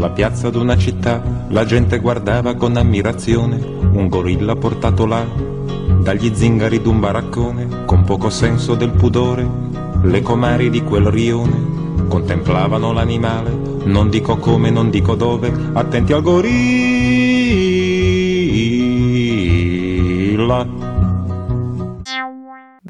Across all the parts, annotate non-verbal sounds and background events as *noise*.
Sulla piazza d'una città la gente guardava con ammirazione un gorilla portato là dagli zingari d'un baraccone con poco senso del pudore. Le comari di quel rione contemplavano l'animale, non dico come, non dico dove, attenti al gorilla.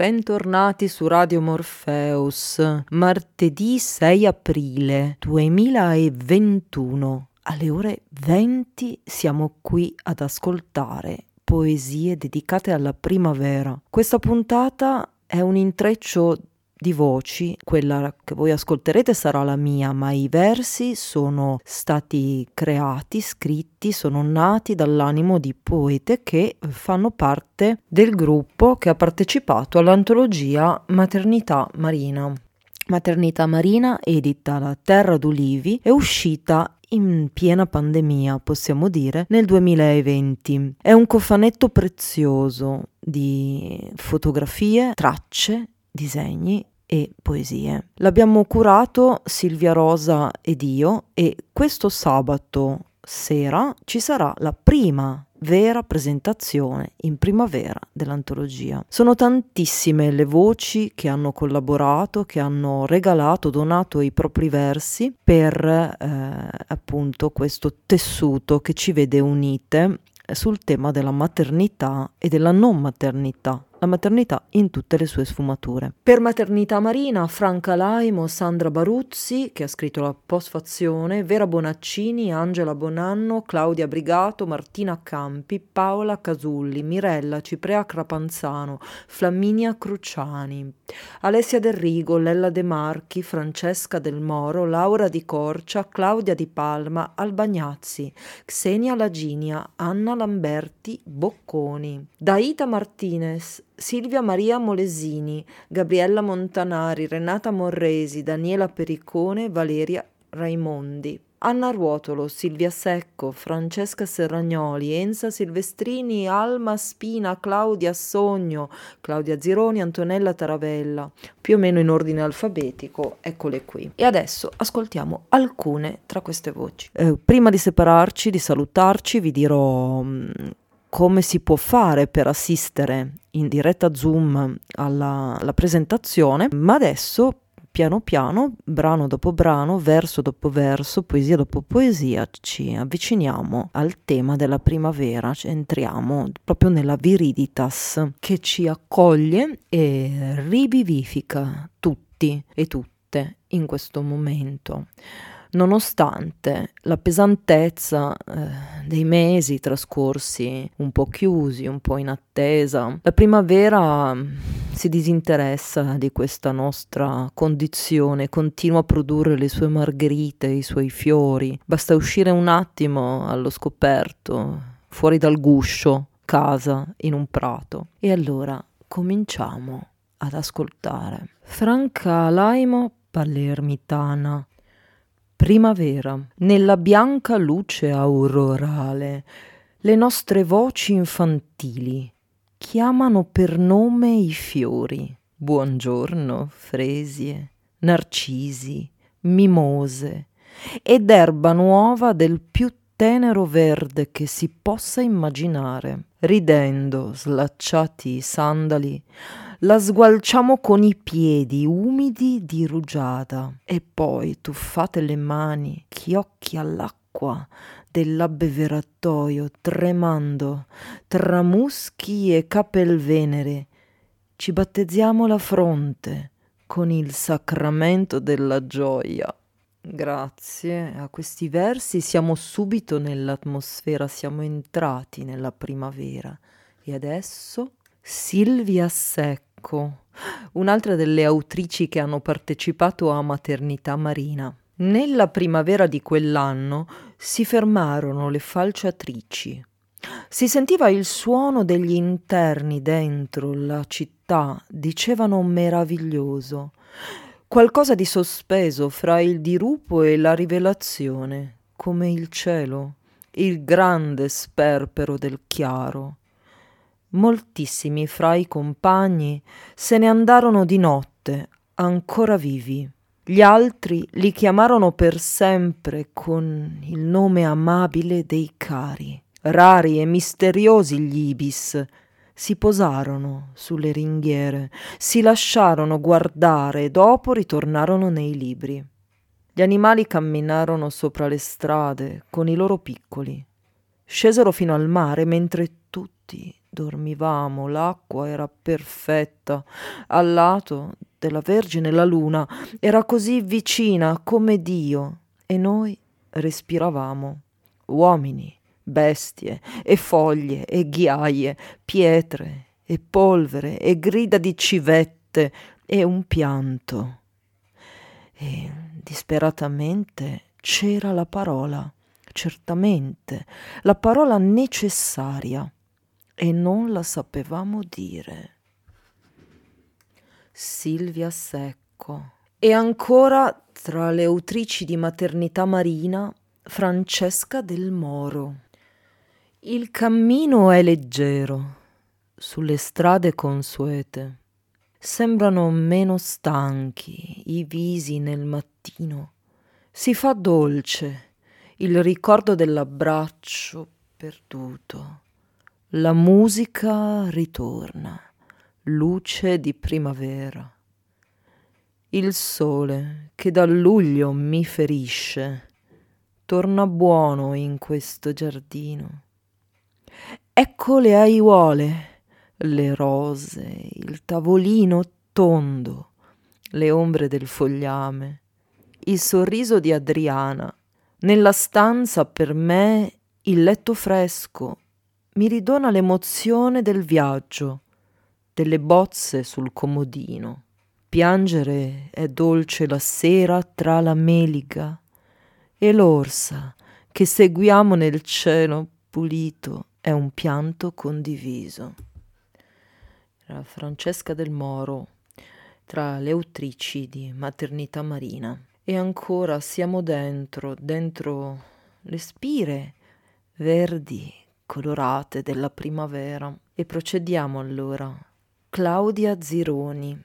Bentornati su Radio Morpheus, martedì 6 aprile 2021. Alle ore 20 siamo qui ad ascoltare poesie dedicate alla primavera. Questa puntata è un intreccio di voci, quella che voi ascolterete sarà la mia, ma i versi sono stati creati, scritti, sono nati dall'animo di poete che fanno parte del gruppo che ha partecipato all'antologia Maternità Marina. Maternità Marina, edita da Terra d'Ulivi, è uscita in piena pandemia, possiamo dire, nel 2020. È un cofanetto prezioso di fotografie, tracce, disegni e poesie. L'abbiamo curato Silvia Rosa ed io e questo sabato sera ci sarà la prima vera presentazione in primavera dell'antologia. Sono tantissime le voci che hanno collaborato, che hanno regalato, donato i propri versi per eh, appunto questo tessuto che ci vede unite sul tema della maternità e della non maternità la maternità in tutte le sue sfumature. Per Maternità Marina, Franca Laimo, Sandra Baruzzi, che ha scritto la postfazione, Vera Bonaccini, Angela Bonanno, Claudia Brigato, Martina Campi, Paola Casulli, Mirella Ciprea Crapanzano, Flaminia Cruciani, Alessia Del Rigo, Lella De Marchi, Francesca Del Moro, Laura Di Corcia, Claudia Di Palma, Albagnazzi, Xenia Laginia, Anna Lamberti, Bocconi, Daita Martinez, Silvia Maria Molesini, Gabriella Montanari, Renata Morresi, Daniela Pericone, Valeria Raimondi. Anna Ruotolo, Silvia Secco, Francesca Serragnoli, Enza Silvestrini, Alma Spina, Claudia Sogno, Claudia Zironi, Antonella Taravella, più o meno in ordine alfabetico, eccole qui. E adesso ascoltiamo alcune tra queste voci. Eh, prima di separarci, di salutarci, vi dirò mh, mm, come si può fare per assistere in diretta Zoom alla, alla presentazione, ma adesso piano piano, brano dopo brano, verso dopo verso, poesia dopo poesia, ci avviciniamo al tema della primavera, entriamo proprio nella viriditas che ci accoglie e rivivifica tutti e tutte in questo momento nonostante la pesantezza eh, dei mesi trascorsi un po' chiusi, un po' in attesa. La primavera mm, si disinteressa di questa nostra condizione, continua a produrre le sue margherite, i suoi fiori. Basta uscire un attimo allo scoperto, fuori dal guscio, casa, in un prato. E allora cominciamo ad ascoltare. Franca Laimo Palermitana primavera, nella bianca luce aurorale, le nostre voci infantili chiamano per nome i fiori. Buongiorno, fresie, narcisi, mimose ed erba nuova del più tenero verde che si possa immaginare. Ridendo, slacciati i sandali, la sgualciamo con i piedi umidi di rugiada e poi tuffate le mani, chiocchi all'acqua dell'abbeveratoio, tremando, tra muschi e capelvenere, ci battezziamo la fronte con il sacramento della gioia. Grazie a questi versi siamo subito nell'atmosfera, siamo entrati nella primavera. E adesso Silvia Secco Ecco, un'altra delle autrici che hanno partecipato a Maternità Marina. Nella primavera di quell'anno si fermarono le falciatrici. Si sentiva il suono degli interni dentro la città, dicevano meraviglioso, qualcosa di sospeso fra il dirupo e la rivelazione, come il cielo, il grande sperpero del chiaro. Moltissimi fra i compagni se ne andarono di notte, ancora vivi. Gli altri li chiamarono per sempre con il nome amabile dei cari. Rari e misteriosi gli ibis si posarono sulle ringhiere, si lasciarono guardare e dopo ritornarono nei libri. Gli animali camminarono sopra le strade con i loro piccoli. Scesero fino al mare mentre tutti dormivamo, l'acqua era perfetta. Al lato della Vergine la luna era così vicina come Dio e noi respiravamo. Uomini, bestie e foglie e ghiaie, pietre e polvere e grida di civette e un pianto. E disperatamente c'era la parola, certamente, la parola necessaria, e non la sapevamo dire. Silvia Secco. E ancora tra le autrici di maternità marina Francesca del Moro. Il cammino è leggero sulle strade consuete. Sembrano meno stanchi i visi nel mattino. Si fa dolce il ricordo dell'abbraccio perduto. La musica ritorna, luce di primavera. Il sole che da luglio mi ferisce torna buono in questo giardino. Ecco le aiuole, le rose, il tavolino tondo, le ombre del fogliame, il sorriso di Adriana. Nella stanza per me il letto fresco mi ridona l'emozione del viaggio, delle bozze sul comodino. Piangere è dolce la sera tra la meliga e l'orsa che seguiamo nel cielo pulito è un pianto condiviso. Era Francesca del Moro, tra le autrici di Maternità Marina. E ancora siamo dentro, dentro le spire verdi, colorate della primavera. E procediamo allora. Claudia Zironi.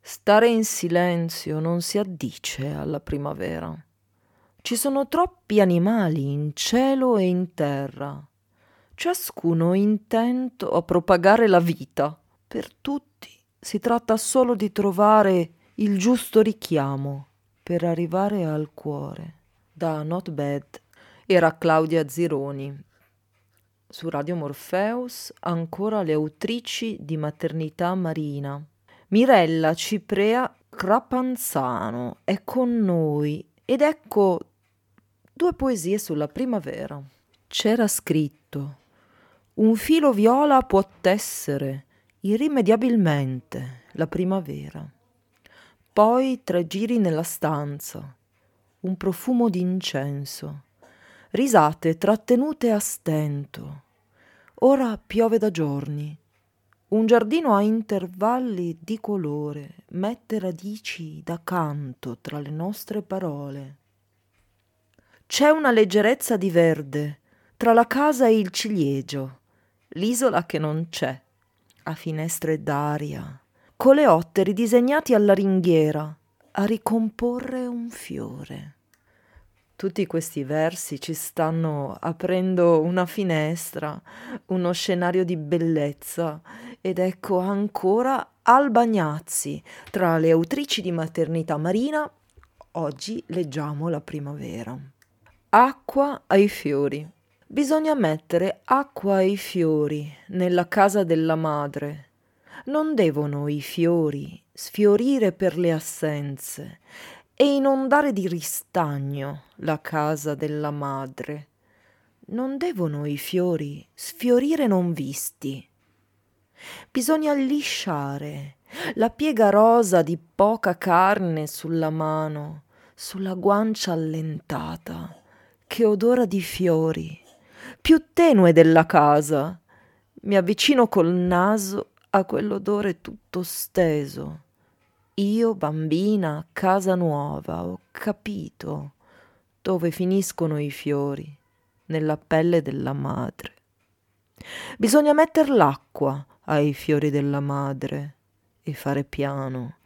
Stare in silenzio non si addice alla primavera. Ci sono troppi animali in cielo e in terra ciascuno intento a propagare la vita. Per tutti si tratta solo di trovare il giusto richiamo per arrivare al cuore. Da Not Bad era Claudia Zironi. Su Radio Morpheus ancora le autrici di maternità marina. Mirella Ciprea Crapanzano è con noi ed ecco due poesie sulla primavera. C'era scritto un filo viola può tessere irrimediabilmente la primavera. Poi tre giri nella stanza, un profumo d'incenso, risate trattenute a stento. Ora piove da giorni. Un giardino a intervalli di colore mette radici da canto tra le nostre parole. C'è una leggerezza di verde tra la casa e il ciliegio l'isola che non c'è, a finestre d'aria, coleotteri disegnati alla ringhiera, a ricomporre un fiore. Tutti questi versi ci stanno aprendo una finestra, uno scenario di bellezza ed ecco ancora Albagnazzi, tra le autrici di maternità marina, oggi leggiamo la primavera. Acqua ai fiori. Bisogna mettere acqua ai fiori nella casa della madre. Non devono i fiori sfiorire per le assenze e inondare di ristagno la casa della madre. Non devono i fiori sfiorire non visti. Bisogna lisciare la piega rosa di poca carne sulla mano, sulla guancia allentata, che odora di fiori più tenue della casa. Mi avvicino col naso a quell'odore tutto steso. Io, bambina, a casa nuova, ho capito dove finiscono i fiori, nella pelle della madre. Bisogna metter l'acqua ai fiori della madre e fare piano,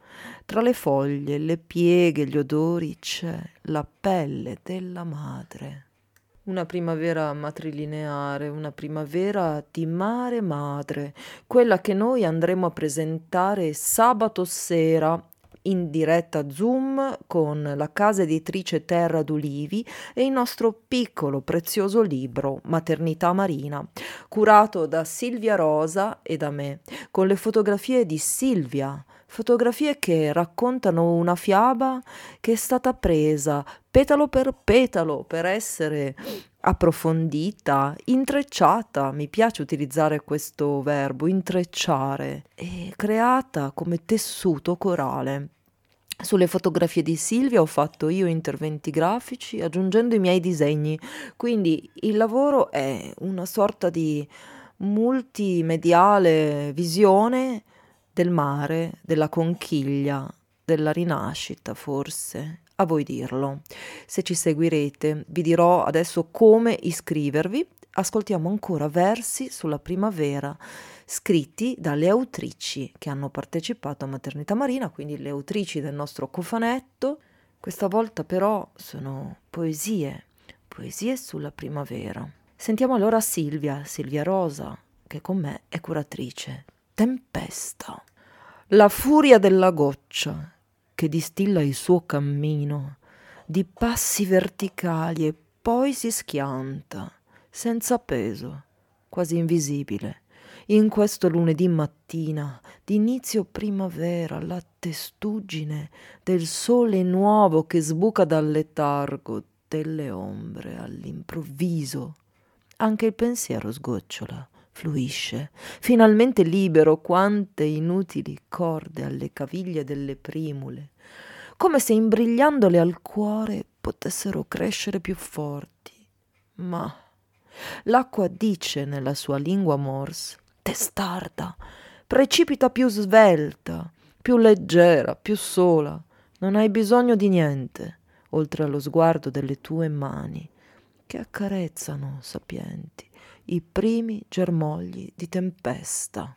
Tra le foglie, le pieghe, gli odori c'è la pelle della madre. Una primavera matrilineare, una primavera di mare madre, quella che noi andremo a presentare sabato sera in diretta Zoom con la casa editrice Terra d'Ulivi e il nostro piccolo prezioso libro Maternità Marina, curato da Silvia Rosa e da me, con le fotografie di Silvia, fotografie che raccontano una fiaba che è stata presa petalo per petalo per essere approfondita, intrecciata, mi piace utilizzare questo verbo, intrecciare, e creata come tessuto corale. Sulle fotografie di Silvia ho fatto io interventi grafici aggiungendo i miei disegni, quindi il lavoro è una sorta di multimediale visione del mare, della conchiglia, della rinascita forse, a voi dirlo. Se ci seguirete, vi dirò adesso come iscrivervi. Ascoltiamo ancora versi sulla primavera scritti dalle autrici che hanno partecipato a Maternità Marina, quindi le autrici del nostro cofanetto. Questa volta però sono poesie, poesie sulla primavera. Sentiamo allora Silvia, Silvia Rosa, che con me è curatrice. Tempesta. La furia della goccia che distilla il suo cammino di passi verticali e poi si schianta, senza peso, quasi invisibile. In questo lunedì mattina, d'inizio primavera, la testuggine del sole nuovo che sbuca dal letargo delle ombre all'improvviso. Anche il pensiero sgocciola, fluisce, finalmente libero quante inutili corde alle caviglie delle primule, come se imbrigliandole al cuore potessero crescere più forti. Ma l'acqua dice nella sua lingua morse, testarda, precipita più svelta, più leggera, più sola, non hai bisogno di niente, oltre allo sguardo delle tue mani, che accarezzano, sapienti, i primi germogli di tempesta.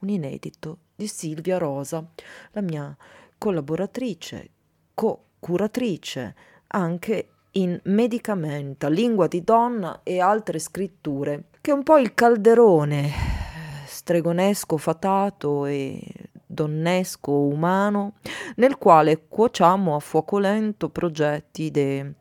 Un inedito di Silvia Rosa, la mia collaboratrice, co-curatrice, anche in Medicamenta, Lingua di donna e altre scritture, che è un po' il calderone stregonesco fatato e donnesco umano nel quale cuociamo a fuoco lento progetti, idee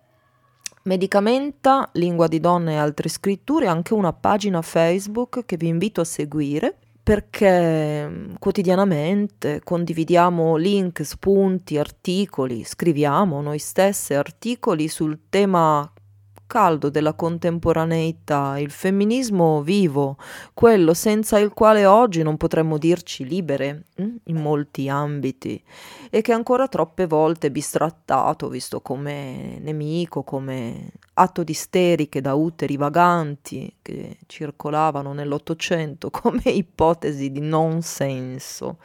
Medicamenta, Lingua di Donne e altre scritture, anche una pagina Facebook che vi invito a seguire perché mm, quotidianamente condividiamo link, spunti, articoli, scriviamo noi stesse articoli sul tema caldo della contemporaneità, il femminismo vivo, quello senza il quale oggi non potremmo dirci libere hm, in molti ambiti e che ancora troppe volte bistrattato, visto come nemico, come atto di isteriche da uteri vaganti che circolavano nell'Ottocento come *laughs* ipotesi di non senso.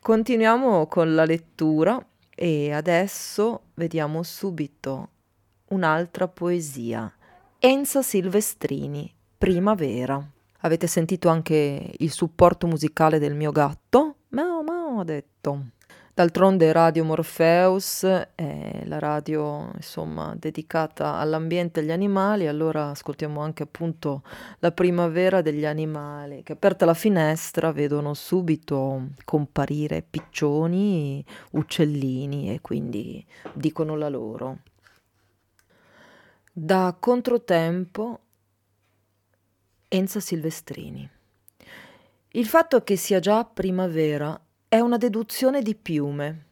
Continuiamo con la lettura e adesso vediamo subito un'altra poesia. Enza Silvestrini, Primavera. Avete sentito anche il supporto musicale del mio gatto? Mao Mao ha detto. D'altronde Radio Morpheus è la radio insomma dedicata all'ambiente e agli animali, allora ascoltiamo anche appunto la primavera degli animali che aperta la finestra vedono subito comparire piccioni, uccellini e quindi dicono la loro. Da Controtempo Enza Silvestrini. Il fatto che sia già primavera è una deduzione di piume.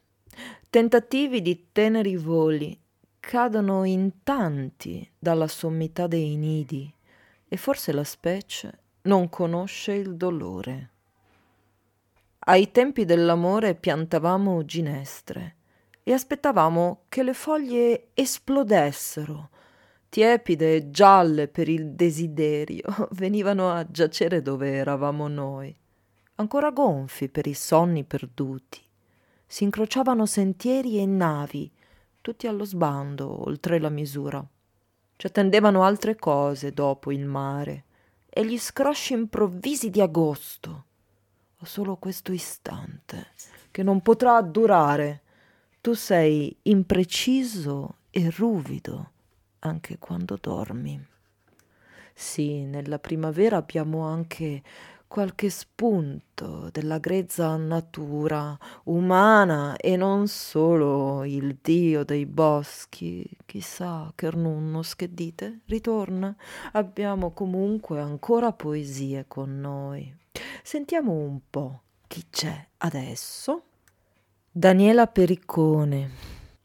Tentativi di teneri voli cadono in tanti dalla sommità dei nidi e forse la specie non conosce il dolore. Ai tempi dell'amore piantavamo ginestre e aspettavamo che le foglie esplodessero tiepide e gialle per il desiderio, *laughs* venivano a giacere dove eravamo noi, ancora gonfi per i sonni perduti. Si incrociavano sentieri e navi, tutti allo sbando, oltre la misura. Ci attendevano altre cose dopo il mare e gli scrosci improvvisi di agosto. Ho solo questo istante che non potrà durare. Tu sei impreciso e ruvido anche quando dormi. Sì, nella primavera abbiamo anche qualche spunto della grezza natura umana e non solo il dio dei boschi, chissà, Kernunnos, che dite? Ritorna? Abbiamo comunque ancora poesie con noi. Sentiamo un po' chi c'è adesso. Daniela Periccone,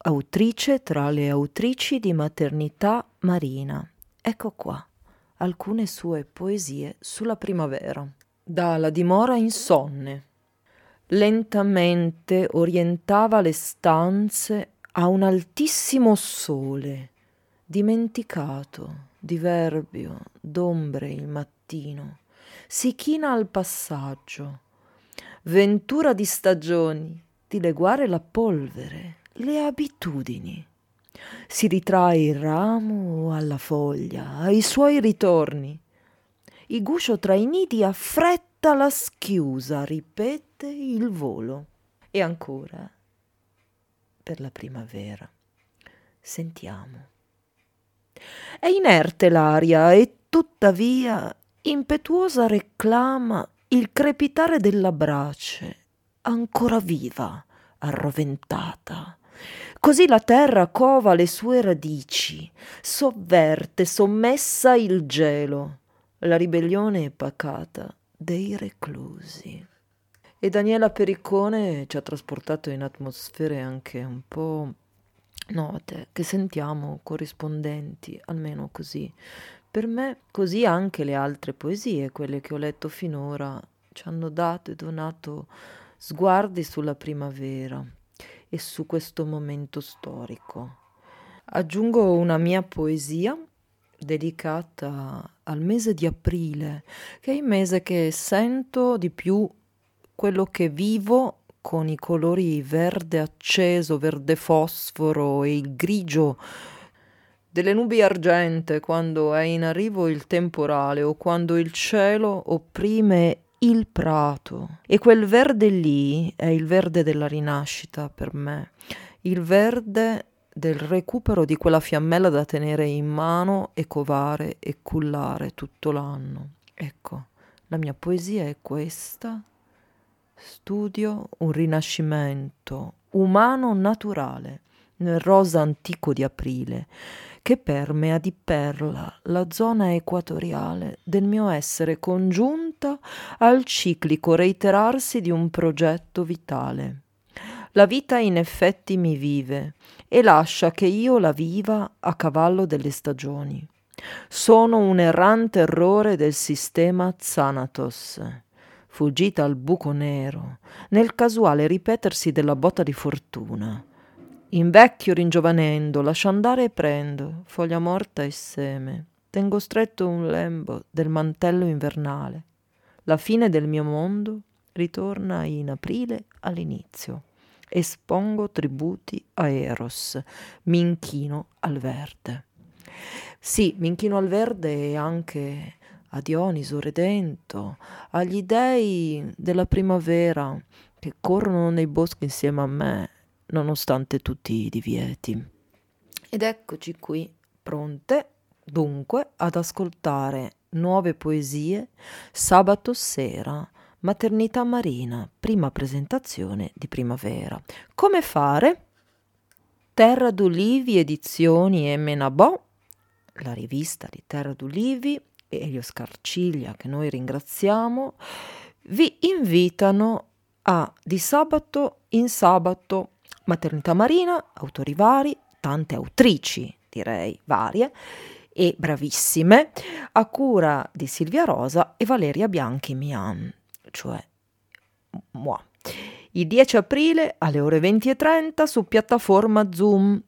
autrice tra le autrici di Maternità Marina. Ecco qua alcune sue poesie sulla primavera dalla dimora insonne. Lentamente orientava le stanze a un altissimo sole, dimenticato, diverbio, d'ombre il mattino, si china al passaggio, ventura di stagioni, dileguare la polvere, le abitudini. Si ritrae il ramo alla foglia, ai suoi ritorni, il guscio tra i nidi affretta la schiusa, ripete il volo. E ancora, per la primavera, sentiamo. È inerte l'aria e tuttavia impetuosa reclama il crepitare della brace, ancora viva, arroventata. Così la terra cova le sue radici, sovverte, sommessa il gelo la ribellione pacata dei reclusi. E Daniela Periccone ci ha trasportato in atmosfere anche un po' note, che sentiamo corrispondenti, almeno così. Per me, così anche le altre poesie, quelle che ho letto finora, ci hanno dato e donato sguardi sulla primavera e su questo momento storico. Aggiungo una mia poesia dedicata al mese di aprile, che è il mese che sento di più quello che vivo con i colori verde acceso, verde fosforo e il grigio delle nubi argente quando è in arrivo il temporale o quando il cielo opprime il prato. E quel verde lì è il verde della rinascita per me, il verde del recupero di quella fiammella da tenere in mano e covare e cullare tutto l'anno. Ecco, la mia poesia è questa. Studio un rinascimento umano naturale nel rosa antico di aprile che permea di perla la zona equatoriale del mio essere congiunta al ciclico reiterarsi di un progetto vitale. La vita in effetti mi vive e lascia che io la viva a cavallo delle stagioni. Sono un errante errore del sistema Zanatos, fuggita al buco nero, nel casuale ripetersi della botta di fortuna. Invecchio ringiovanendo, lascio andare e prendo, foglia morta e seme. Tengo stretto un lembo del mantello invernale. La fine del mio mondo ritorna in aprile all'inizio espongo tributi a Eros, mi inchino al verde. Sì, mi inchino al verde e anche a Dioniso Redento, agli dei della primavera che corrono nei boschi insieme a me, nonostante tutti i divieti. Ed eccoci qui, pronte dunque ad ascoltare nuove poesie sabato sera Maternità Marina, prima presentazione di primavera. Come fare? Terra d'Ulivi Edizioni e Menabò, la rivista di Terra d'Ulivi e Elio Scarciglia, che noi ringraziamo, vi invitano a di sabato in sabato Maternità Marina, autori vari, tante autrici, direi varie, e bravissime, a cura di Silvia Rosa e Valeria Bianchi Mian cioè moi. Il 10 aprile alle ore 20.30 su piattaforma Zoom.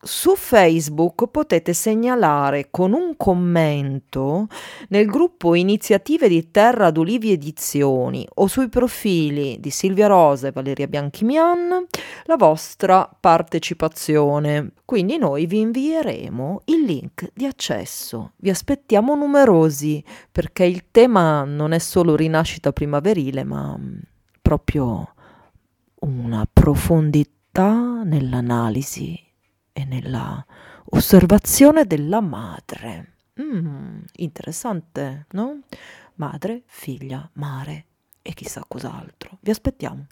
Su Facebook potete segnalare con un commento nel gruppo Iniziative di Terra d'Olivi Edizioni o sui profili di Silvia Rosa e Valeria Bianchimian la vostra partecipazione. Quindi noi vi invieremo il link di accesso. Vi aspettiamo numerosi perché il tema non è solo rinascita primaverile, ma proprio una profondità nell'analisi e nella osservazione della madre. Mm, interessante, no? Madre, figlia, mare e chissà cos'altro. Vi aspettiamo.